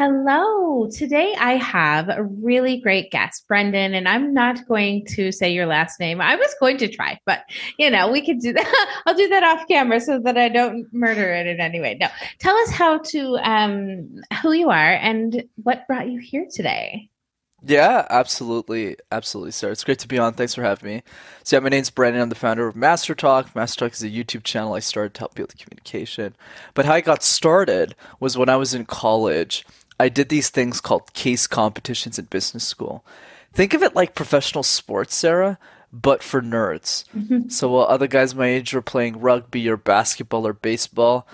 Hello. Today I have a really great guest, Brenden, and I'm not going to say your last name. I was going to try, but you know, we could do that. I'll do that off camera so that I don't murder it in any way. No, tell us how to, um, who you are and what brought you here today. Yeah, absolutely. Absolutely, sir. It's great to be on. Thanks for having me. So, yeah, my name's Brenden. I'm the founder of MasterTalk. Master Talk is a YouTube channel I started to help people with communication. But how I got started was when I was in college. I did these things called case competitions in business school. Think of it like professional sports, Sarah, but for nerds. Mm-hmm. So while other guys my age were playing rugby or basketball or baseball,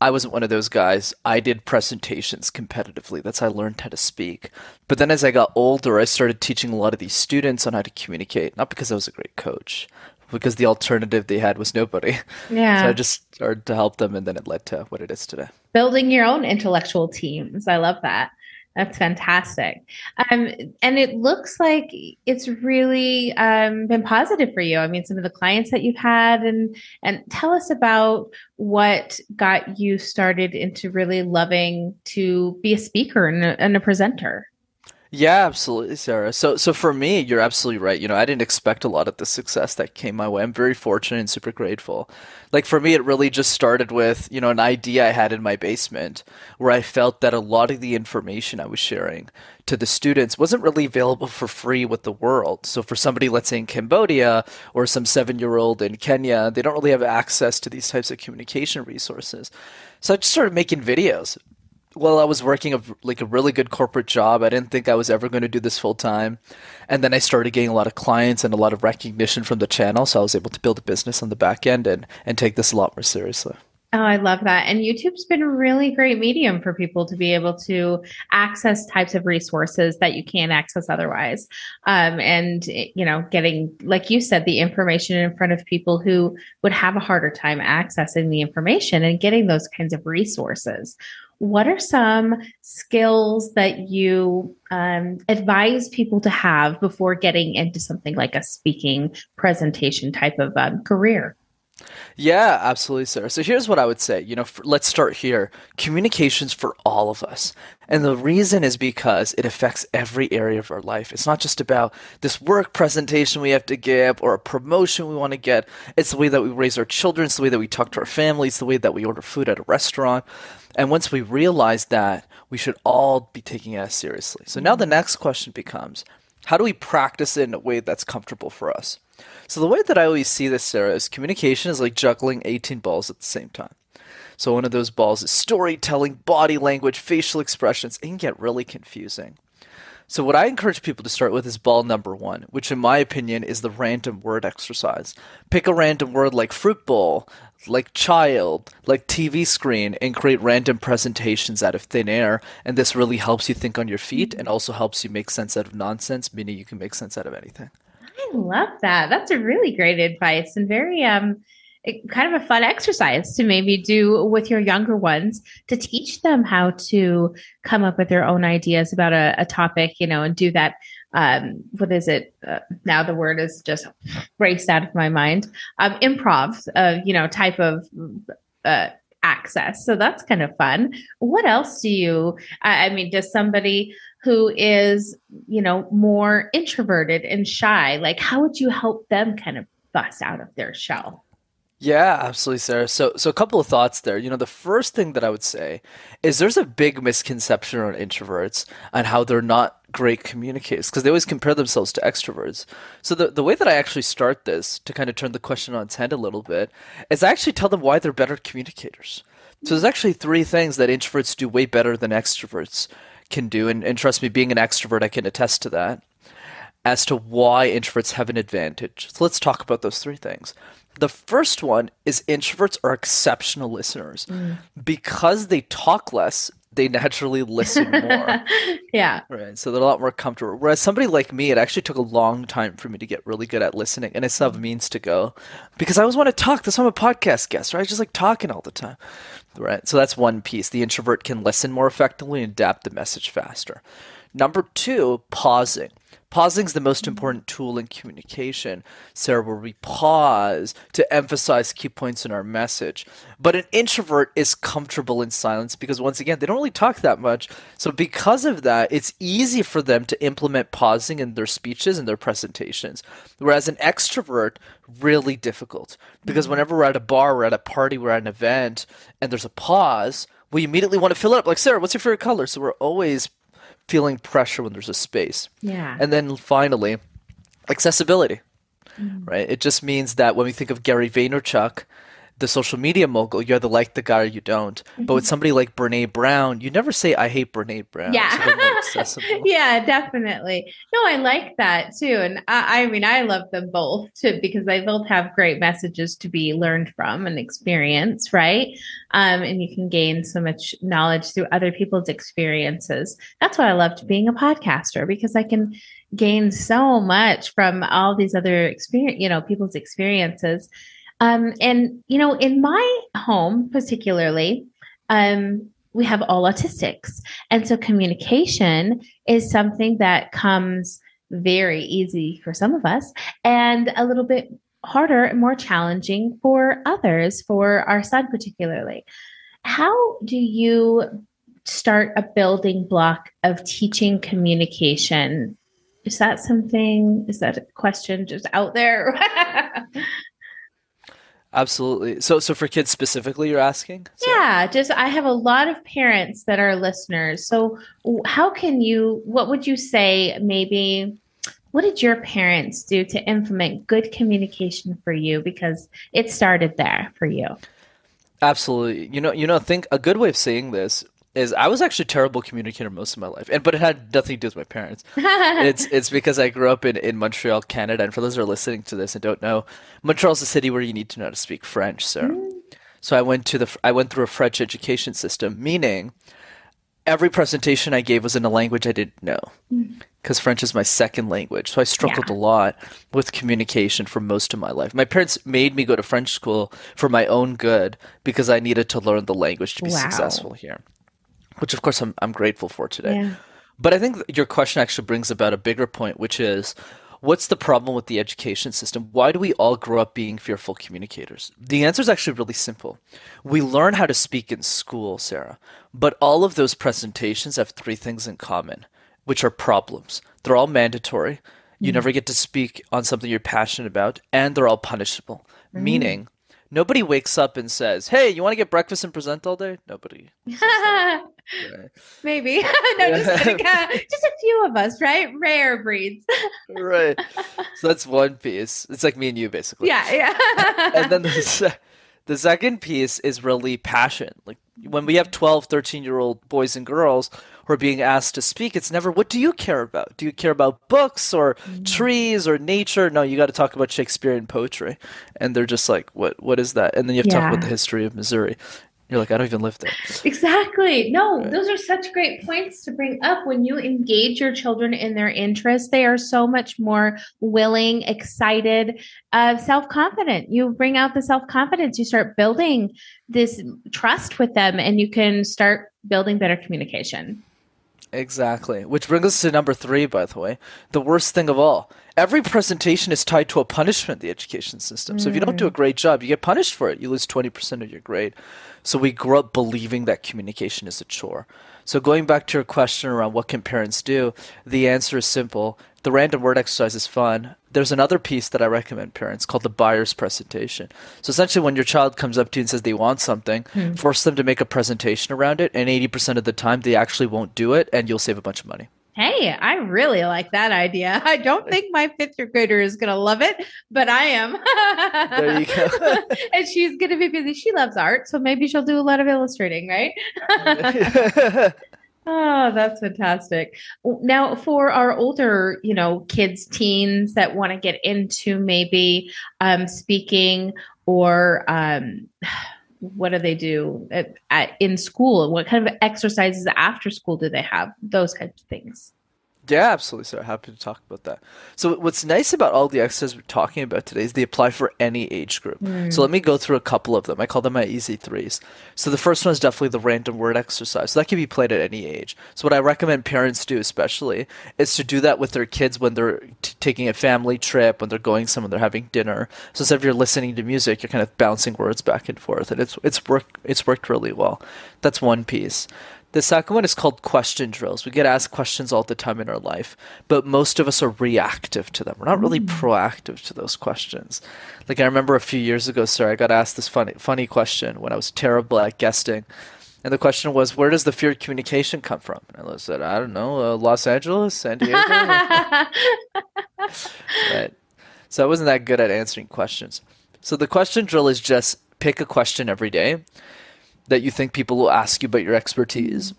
I wasn't one of those guys. I did presentations competitively. That's how I learned how to speak. But then as I got older, I started teaching a lot of these students on how to communicate, not because I was a great coach, because the alternative they had was nobody. Yeah. So I just started to help them, and then it led to what it is today. Building your own intellectual teams. I love that. That's fantastic. Um, and it looks like it's really um, been positive for you. I mean, some of the clients that you've had, and and tell us about what got you started into really loving to be a speaker and a, and a presenter. Yeah, absolutely, Sarah. So, so for me, you're absolutely right. You know, I didn't expect a lot of the success that came my way. I'm very fortunate and super grateful. Like for me, it really just started with you know an idea I had in my basement where I felt that a lot of the information I was sharing to the students wasn't really available for free with the world. So for somebody, let's say in Cambodia or some seven-year-old in Kenya, they don't really have access to these types of communication resources. So I just started making videos well, I was working a, like a really good corporate job. I didn't think I was ever going to do this full time. And then I started getting a lot of clients and a lot of recognition from the channel. So I was able to build a business on the back end and, and take this a lot more seriously. Oh, I love that. And YouTube's been a really great medium for people to be able to access types of resources that you can't access otherwise. Um, and, you know, getting, like you said, the information in front of people who would have a harder time accessing the information and getting those kinds of resources what are some skills that you um, advise people to have before getting into something like a speaking presentation type of um, career? Yeah, absolutely, Sarah. So here's what I would say. You know, for, let's start here. Communications for all of us. And the reason is because it affects every area of our life. It's not just about this work presentation we have to give or a promotion we want to get. It's the way that we raise our children, it's the way that we talk to our families, the way that we order food at a restaurant. And once we realize that, we should all be taking it seriously. So now the next question becomes how do we practice it in a way that's comfortable for us? So the way that I always see this, Sarah, is communication is like juggling 18 balls at the same time. So one of those balls is storytelling, body language, facial expressions. It can get really confusing. So what I encourage people to start with is ball number one, which in my opinion is the random word exercise. Pick a random word like fruit bowl, like child, like TV screen, and create random presentations out of thin air. And this really helps you think on your feet and also helps you make sense out of nonsense, meaning you can make sense out of anything. I love that. That's a really great advice and very um kind of a fun exercise to maybe do with your younger ones to teach them how to come up with their own ideas about a, a topic, you know, and do that um, what is it? Uh, now the word is just raced out of my mind. Um, improv, uh, you know, type of uh, access. So that's kind of fun. What else do you? I mean, does somebody who is, you know, more introverted and shy, like how would you help them kind of bust out of their shell? Yeah, absolutely, Sarah. So, so a couple of thoughts there. You know, the first thing that I would say is there's a big misconception on introverts and how they're not great communicators because they always compare themselves to extroverts. So the the way that I actually start this to kind of turn the question on its head a little bit is I actually tell them why they're better communicators. So there's actually three things that introverts do way better than extroverts can do, and, and trust me, being an extrovert, I can attest to that. As to why introverts have an advantage. So let's talk about those three things. The first one is introverts are exceptional listeners. Mm. Because they talk less they naturally listen more. yeah. Right. So they're a lot more comfortable. Whereas somebody like me, it actually took a long time for me to get really good at listening. And I still have means to go because I always want to talk. That's why I'm a podcast guest, right? I just like talking all the time. Right. So that's one piece. The introvert can listen more effectively and adapt the message faster. Number two, pausing. Pausing is the most important tool in communication, Sarah, where we pause to emphasize key points in our message. But an introvert is comfortable in silence because, once again, they don't really talk that much. So, because of that, it's easy for them to implement pausing in their speeches and their presentations. Whereas an extrovert, really difficult because mm-hmm. whenever we're at a bar, we're at a party, we're at an event, and there's a pause, we immediately want to fill it up. Like, Sarah, what's your favorite color? So, we're always feeling pressure when there's a space. Yeah. And then finally, accessibility, mm. right? It just means that when we think of Gary Vaynerchuk, the social media mogul, you either like the guy or you don't. But with mm-hmm. somebody like Brene Brown, you never say, I hate Brene Brown. Yeah. So accessible. yeah, definitely. No, I like that too. And I, I mean, I love them both too because they both have great messages to be learned from and experience, right? Um, and you can gain so much knowledge through other people's experiences. That's why I loved being a podcaster because I can gain so much from all these other experience, you know, people's experiences. Um, and you know, in my home particularly, um, we have all autistics. And so communication is something that comes very easy for some of us and a little bit harder and more challenging for others, for our son particularly. How do you start a building block of teaching communication? Is that something, is that a question just out there? Absolutely. So, so for kids specifically, you're asking? So- Yeah, just I have a lot of parents that are listeners. So, how can you, what would you say, maybe, what did your parents do to implement good communication for you? Because it started there for you. Absolutely. You know, you know, think a good way of saying this is I was actually a terrible communicator most of my life, and but it had nothing to do with my parents. it's it's because I grew up in, in Montreal, Canada, and for those who are listening to this and don't know, Montreal's a city where you need to know how to speak French. So, mm. so I went to the I went through a French education system, meaning every presentation I gave was in a language I didn't know, mm. because French is my second language. So I struggled Yeah. a lot with communication for most of my life. My parents made me go to French school for my own good because I needed to learn the language to be Wow. successful here, which of course I'm I'm grateful for today. Yeah. But I think your question actually brings about a bigger point, which is what's the problem with the education system? Why do we all grow up being fearful communicators? The answer is actually really simple. We learn how to speak in school, Sarah, but all of those presentations have three things in common, which are problems. They're all mandatory. You mm-hmm. never get to speak on something you're passionate about, and they're all punishable, mm-hmm. meaning nobody wakes up and says, Hey, you want to get breakfast and present all day? Nobody. Maybe. no, just. Uh, just a few of us, right? Rare breeds. right. So that's one piece. It's like me and you, basically. yeah, yeah. And then the, the second piece is really passion. Like when we have 12, 13 year old boys and girls who are being asked to speak, it's never, what do you care about? Do you care about books or trees or nature? No, you got to talk about Shakespearean poetry. And they're just like, what, what is that? And then you have to talk about the history of Missouri. You're like, I don't even live there. Exactly. No, Right. those are such great points to bring up. When you engage your children in their interests, they are so much more willing, excited, uh, self confident. You bring out the self confidence, you start building this trust with them, and you can start building better communication. Exactly. Which brings us to number three, by the way. The worst thing of all. Every presentation is tied to a punishment the education system. So if you don't do a mm. great job, you get punished for it. You lose 20% of your grade. So we grow up believing that communication is a chore. So going back to your question around what can parents do, the answer is simple. The random word exercise is fun. There's another piece that I recommend parents called the buyer's presentation. So essentially, when your child comes up to you and says they want something, hmm. force them to make a presentation around it, and 80% of the time they actually won't do it, and you'll save a bunch of money. Hey, I really like that idea. I don't think my fifth grader is going to love it, but I am. There you go. and she's going to be busy. She loves art, so maybe she'll do a lot of illustrating, right? Oh, that's fantastic. Now, for our older, you know, kids, teens that want to get into maybe um, speaking or um, what do they do at, at, in school? What kind of exercises after school do they have? Those kinds of things. Yeah, absolutely, sir. Happy to talk about that. So, what's nice about all the exercises we're talking about today is they apply for any age group. Mm. So, let me go through a couple of them. I call them my easy threes. So, the first one is definitely the random word exercise. So, that can be played at any age. So, what I recommend parents do, especially, is to do that with their kids when they're t- taking a family trip, when they're going somewhere, they're having dinner. So, instead of you're listening to music, you're kind of bouncing words back and forth, and it's it's worked it's worked really well. That's one piece. The second one is called question drills. We get asked questions all the time in our life, but most of us are reactive to them. We're not really mm. proactive to those questions. Like I remember a few years ago, sir, I got asked this funny funny question when I was terrible at guessing. And the question was, where does the fear of communication come from? And I said, I don't know, uh, Los Angeles, San Diego. right. So I wasn't that good at answering questions. So the question drill is just pick a question every day that you think people will ask you about your expertise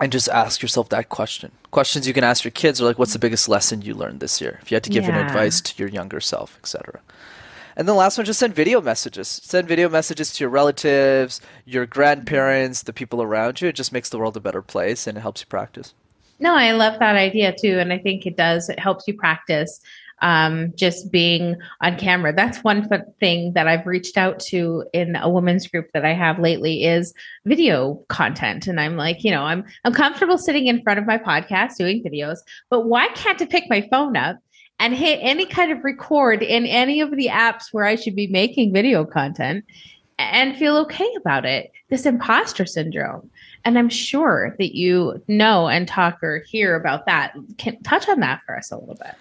and just ask yourself that question. Questions you can ask your kids are like, what's the biggest lesson you learned this year? If you had to give yeah. an advice to your younger self, etc. And the last one, just send video messages. Send video messages to your relatives, your grandparents, the people around you. It just makes the world a better place and it helps you practice. No, I love that idea too. And I think it does, it helps you practice um, just being on camera. That's one thing that I've reached out to in a women's group that I have lately is video content. And I'm like, you know, I'm I'm comfortable sitting in front of my podcast doing videos, but why can't I pick my phone up and hit any kind of record in any of the apps where I should be making video content and feel okay about it? This imposter syndrome. And I'm sure that you know and talk or hear about that. Can touch on that for us a little bit.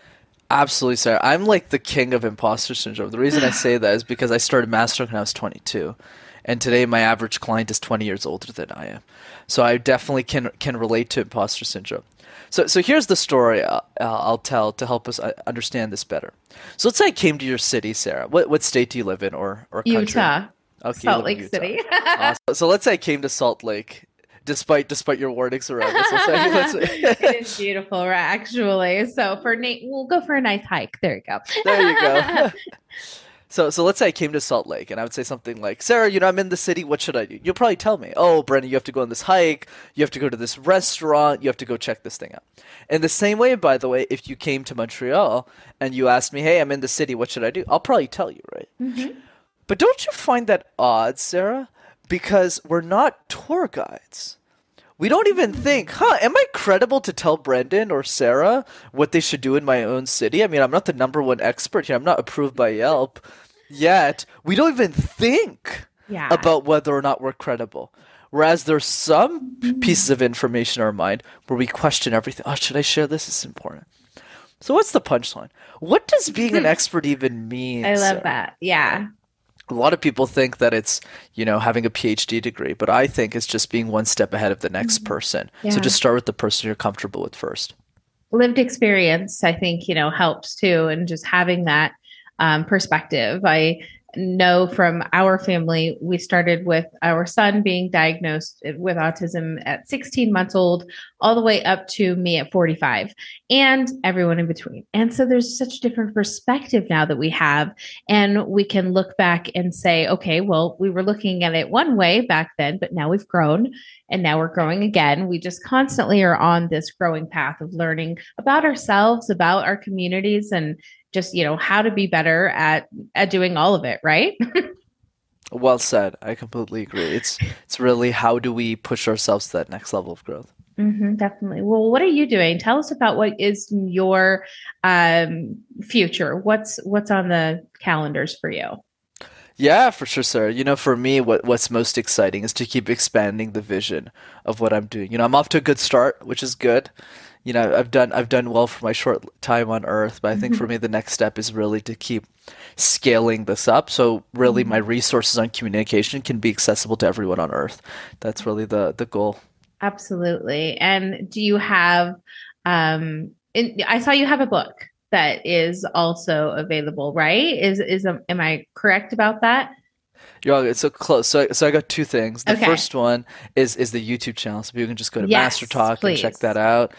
Absolutely, sir. I'm like the king of imposter syndrome. The reason I say that is because I started MasterTalk when I was 22, and today my average client is 20 years older than I am. So I definitely can can relate to imposter syndrome. So so here's the story I'll, I'll tell to help us uh, understand this better. So let's say I came to your city, Sarah. What what state do you live in, or or country? Utah. Okay, Salt Lake Utah. City. awesome. So let's say I came to Salt Lake despite despite your warnings around this. it is beautiful, actually. So for Nate, we'll go for a nice hike. There you go. there you go. so so let's say I came to Salt Lake and I would say something like, Sarah, you know, I'm in the city. What should I do? You'll probably tell me, Oh, Brenden, you have to go on this hike. You have to go to this restaurant. You have to go check this thing out. In the same way, by the way, if you came to Montreal and you asked me, Hey, I'm in the city. What should I do? I'll probably tell you, right? Mm-hmm. But don't you find that odd, Sarah? Because we're not tour guides we don't even think, huh, am I credible to tell Brenden or Sarah what they should do in my own city? I mean, I'm not the number one expert here. I'm not approved by Yelp yet. We don't even think yeah. about whether or not we're credible. Whereas there's some pieces of information in our mind where we question everything. Oh, should I share this? It's important. So what's the punchline? What does being an hmm. expert even mean? I love Sarah? that. Yeah a lot of people think that it's you know having a phd degree but i think it's just being one step ahead of the next mm-hmm. person yeah. so just start with the person you're comfortable with first lived experience i think you know helps too and just having that um, perspective i know from our family, we started with our son being diagnosed with autism at 16 months old, all the way up to me at 45, and everyone in between. And so there's such a different perspective now that we have. And we can look back and say, okay, well, we were looking at it one way back then, but now we've grown and now we're growing again. We just constantly are on this growing path of learning about ourselves, about our communities, and just you know how to be better at at doing all of it right? Well said. I completely agree. It's it's really how do we push ourselves to that next level of growth. Mm-hmm, definitely. Well what are you doing? Tell us about what is your um, future. What's what's on the calendars for you? Yeah, for sure, sir. You know, for me, what what's most exciting is to keep expanding the vision of what I'm doing. You know, I'm off to a good start, which is good you know I've done I've done well for my short time on Earth, but I think for mm-hmm. me the next step is really to keep scaling this up. So really, my mm-hmm. resources on communication can be accessible to everyone on Earth. That's really the the goal. Absolutely. And do you have? Um, in, I saw you have a book that is also available, right? Is is um, am I correct about that? You're all good. So close. So, so I got two things. The okay. first one is is the YouTube channel, so people can just go to yes, MasterTalk please. and check that out.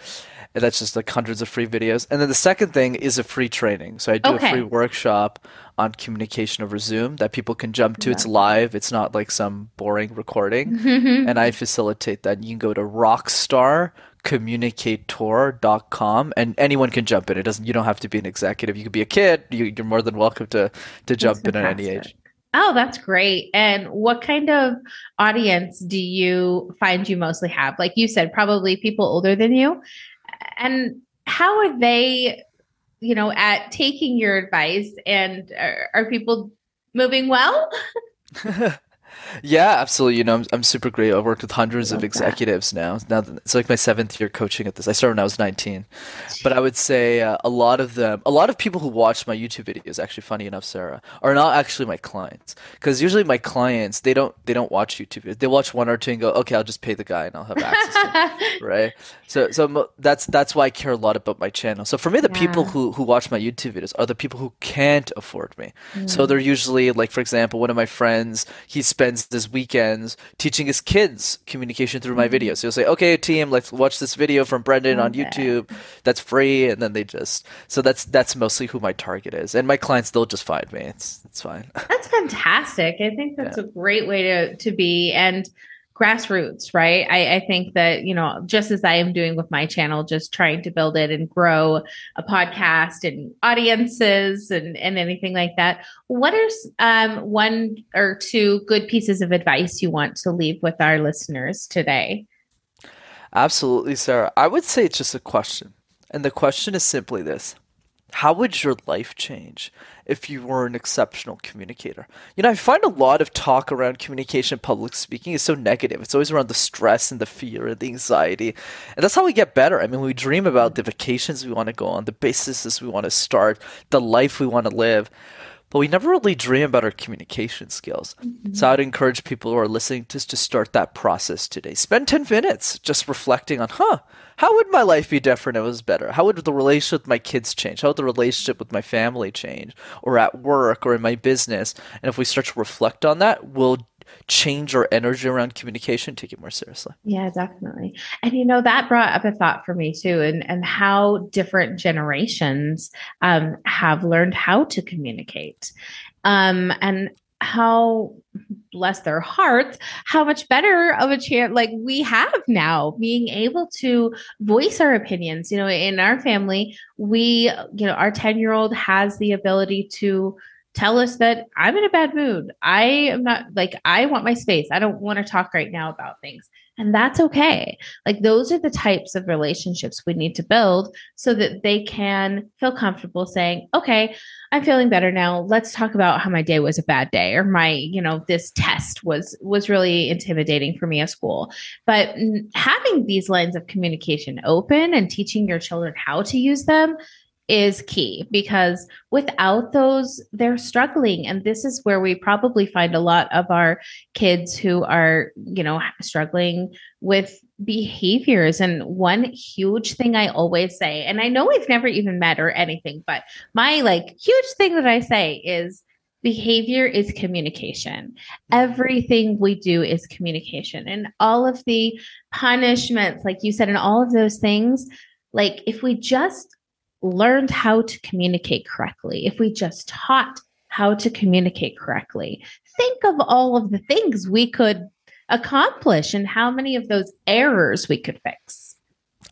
And that's just like hundreds of free videos. And then the second thing is a free training. So I do Okay. a free workshop on communication over Zoom that people can jump to. It's live. It's not like some boring recording. Mhm. And I facilitate that. You can go to rockstarcommunicator.com and anyone can jump in. It doesn't you don't have to be an executive. You could be a kid. You, you're more than welcome to to jump in at any age. Oh, that's great. And what kind of audience do you find you mostly have? Like you said, probably people older than you. And how are they, you know, at taking your advice? And are, are people moving well? Yeah, absolutely. You know, I'm, I'm super great. I've worked with hundreds of executives now. Now that- it's like my seventh year coaching at this. I started when I was 19, but I would say uh, a lot of them, a lot of people who watch my YouTube videos, actually, funny enough, Sarah, are not actually my clients. Because usually my clients, they don't, they don't watch YouTube videos. They watch one or two and go, okay, I'll just pay the guy and I'll have access to right? So, so that's that's why I care a lot about my channel. So for me, the people who who watch my YouTube videos are the people who can't afford me. Mm. So they're usually like, for example, one of my friends, he spends his weekends teaching his kids communication through my Mm. videos. He'll say, "Okay, team, let's watch this video from Brenden on Okay. YouTube. That's free," and then they just so that's that's mostly who my target is, and my clients they'll just find me. It's it's fine. That's fantastic. I think that's a great way to to be and grassroots, right? I, I think that, you know, just as I am doing with my channel, just trying to build it and grow a podcast and audiences and, and anything like that. What are um, one or two good pieces of advice you want to leave with our listeners today? Absolutely, Sarah. I would say it's just a question. And the question is simply this How would your life change if you were an exceptional communicator? You know, I find a lot of talk around communication, public speaking is so negative. It's always around the stress and the fear and the anxiety. And that's how we get better. I mean, we dream about the vacations we want to go on, the businesses we want to start, the life we want to live but we never really dream about our communication skills. Mm-hmm. So I'd encourage people who are listening to to start that process today. Spend 10 minutes just reflecting on, huh, how would my life be different if it was better? How would the relationship with my kids change? How would the relationship with my family change? Or at work or in my business? And if we start to reflect on that, we'll change our energy around communication, take it more seriously. Yeah, definitely. And you know, that brought up a thought for me too, and and how different generations um, have learned how to communicate. Um, and how bless their hearts, how much better of a chance like we have now being able to voice our opinions. You know, in our family, we, you know, our 10-year-old has the ability to tell us that I'm in a bad mood. I am not like I want my space. I don't want to talk right now about things. And that's okay. Like those are the types of relationships we need to build so that they can feel comfortable saying, "Okay, I'm feeling better now. Let's talk about how my day was a bad day or my, you know, this test was was really intimidating for me at school." But having these lines of communication open and teaching your children how to use them is key because without those they're struggling. And this is where we probably find a lot of our kids who are you know struggling with behaviors. And one huge thing i always say and i know we've never even met or anything but my like huge thing that i say is behavior is communication. Everything we do is communication. And all of the punishments like you said and all of those things like if we just learned how to communicate correctly, if we just taught how to communicate correctly, think of all of the things we could accomplish and how many of those errors we could fix.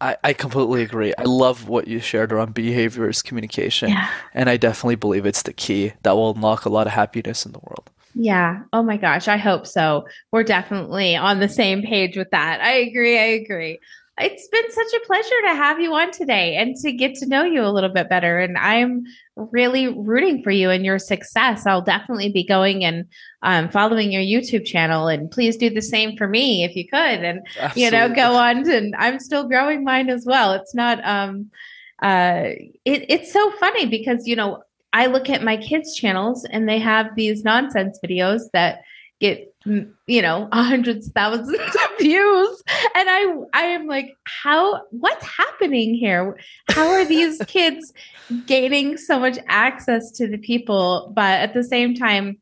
I, I completely agree. I love what you shared around behaviors communication. Yeah. And I definitely believe it's the key that will unlock a lot of happiness in the world. Yeah. Oh my gosh. I hope so. We're definitely on the same page with that. I agree. I agree. It's been such a pleasure to have you on today and to get to know you a little bit better. And I'm really rooting for you and your success. I'll definitely be going and um, following your YouTube channel. And please do the same for me if you could. And you know, go on and I'm still growing mine as well. It's not um uh it, it's so funny because you know, I look at my kids' channels and they have these nonsense videos that get you know hundreds thousands of views. And i i am like how what's happening here? How are these kids gaining so much access to the people? But at the same time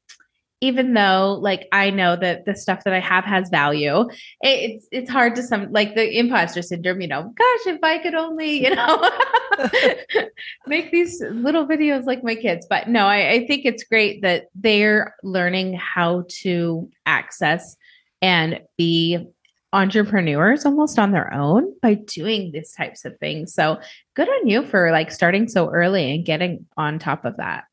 even though like I know that the stuff that I have has value, it, it's it's hard to some like the imposter syndrome, you know, gosh, if I could only, you know, make these little videos like my kids. But no, I, I think it's great that they're learning how to access and be entrepreneurs almost on their own by doing these types of things. So good on you for like starting so early and getting on top of that.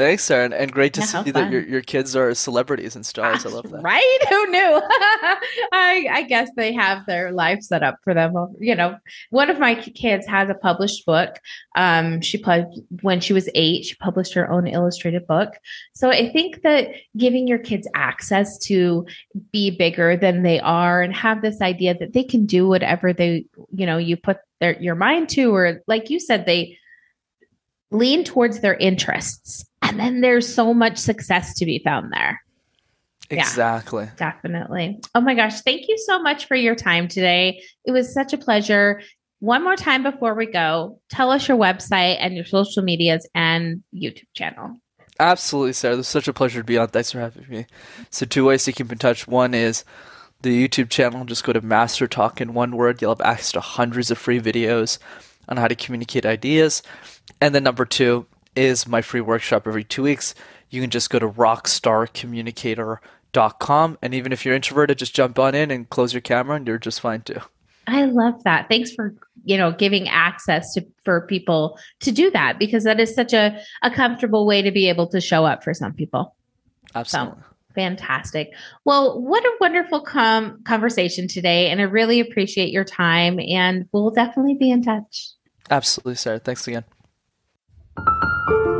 Thanks, Sarah, and great to yeah, see that your, your kids are celebrities and stars. I love that. Right? Who knew? I I guess they have their life set up for them. You know, one of my kids has a published book. Um, she put when she was eight, she published her own illustrated book. So I think that giving your kids access to be bigger than they are and have this idea that they can do whatever they, you know, you put their your mind to, or like you said, they lean towards their interests and then there's so much success to be found there. Exactly. Yeah, definitely. Oh my gosh. Thank you so much for your time today. It was such a pleasure. One more time before we go, tell us your website and your social medias and YouTube channel. Absolutely, Sarah. It's such a pleasure to be on. Thanks for having me. So, two ways to keep in touch. One is the YouTube channel. Just go to MasterTalk in one word. You'll have access to hundreds of free videos on how to communicate ideas. And then number two, is my free workshop every two weeks. You can just go to rockstarcommunicator.com. And even if you're introverted, just jump on in and close your camera and you're just fine too. I love that. Thanks for, you know, giving access to for people to do that because that is such a, a comfortable way to be able to show up for some people. Absolutely. So, fantastic. Well, what a wonderful com- conversation today. And I really appreciate your time. And we'll definitely be in touch. Absolutely, Sarah. Thanks again. Thank you.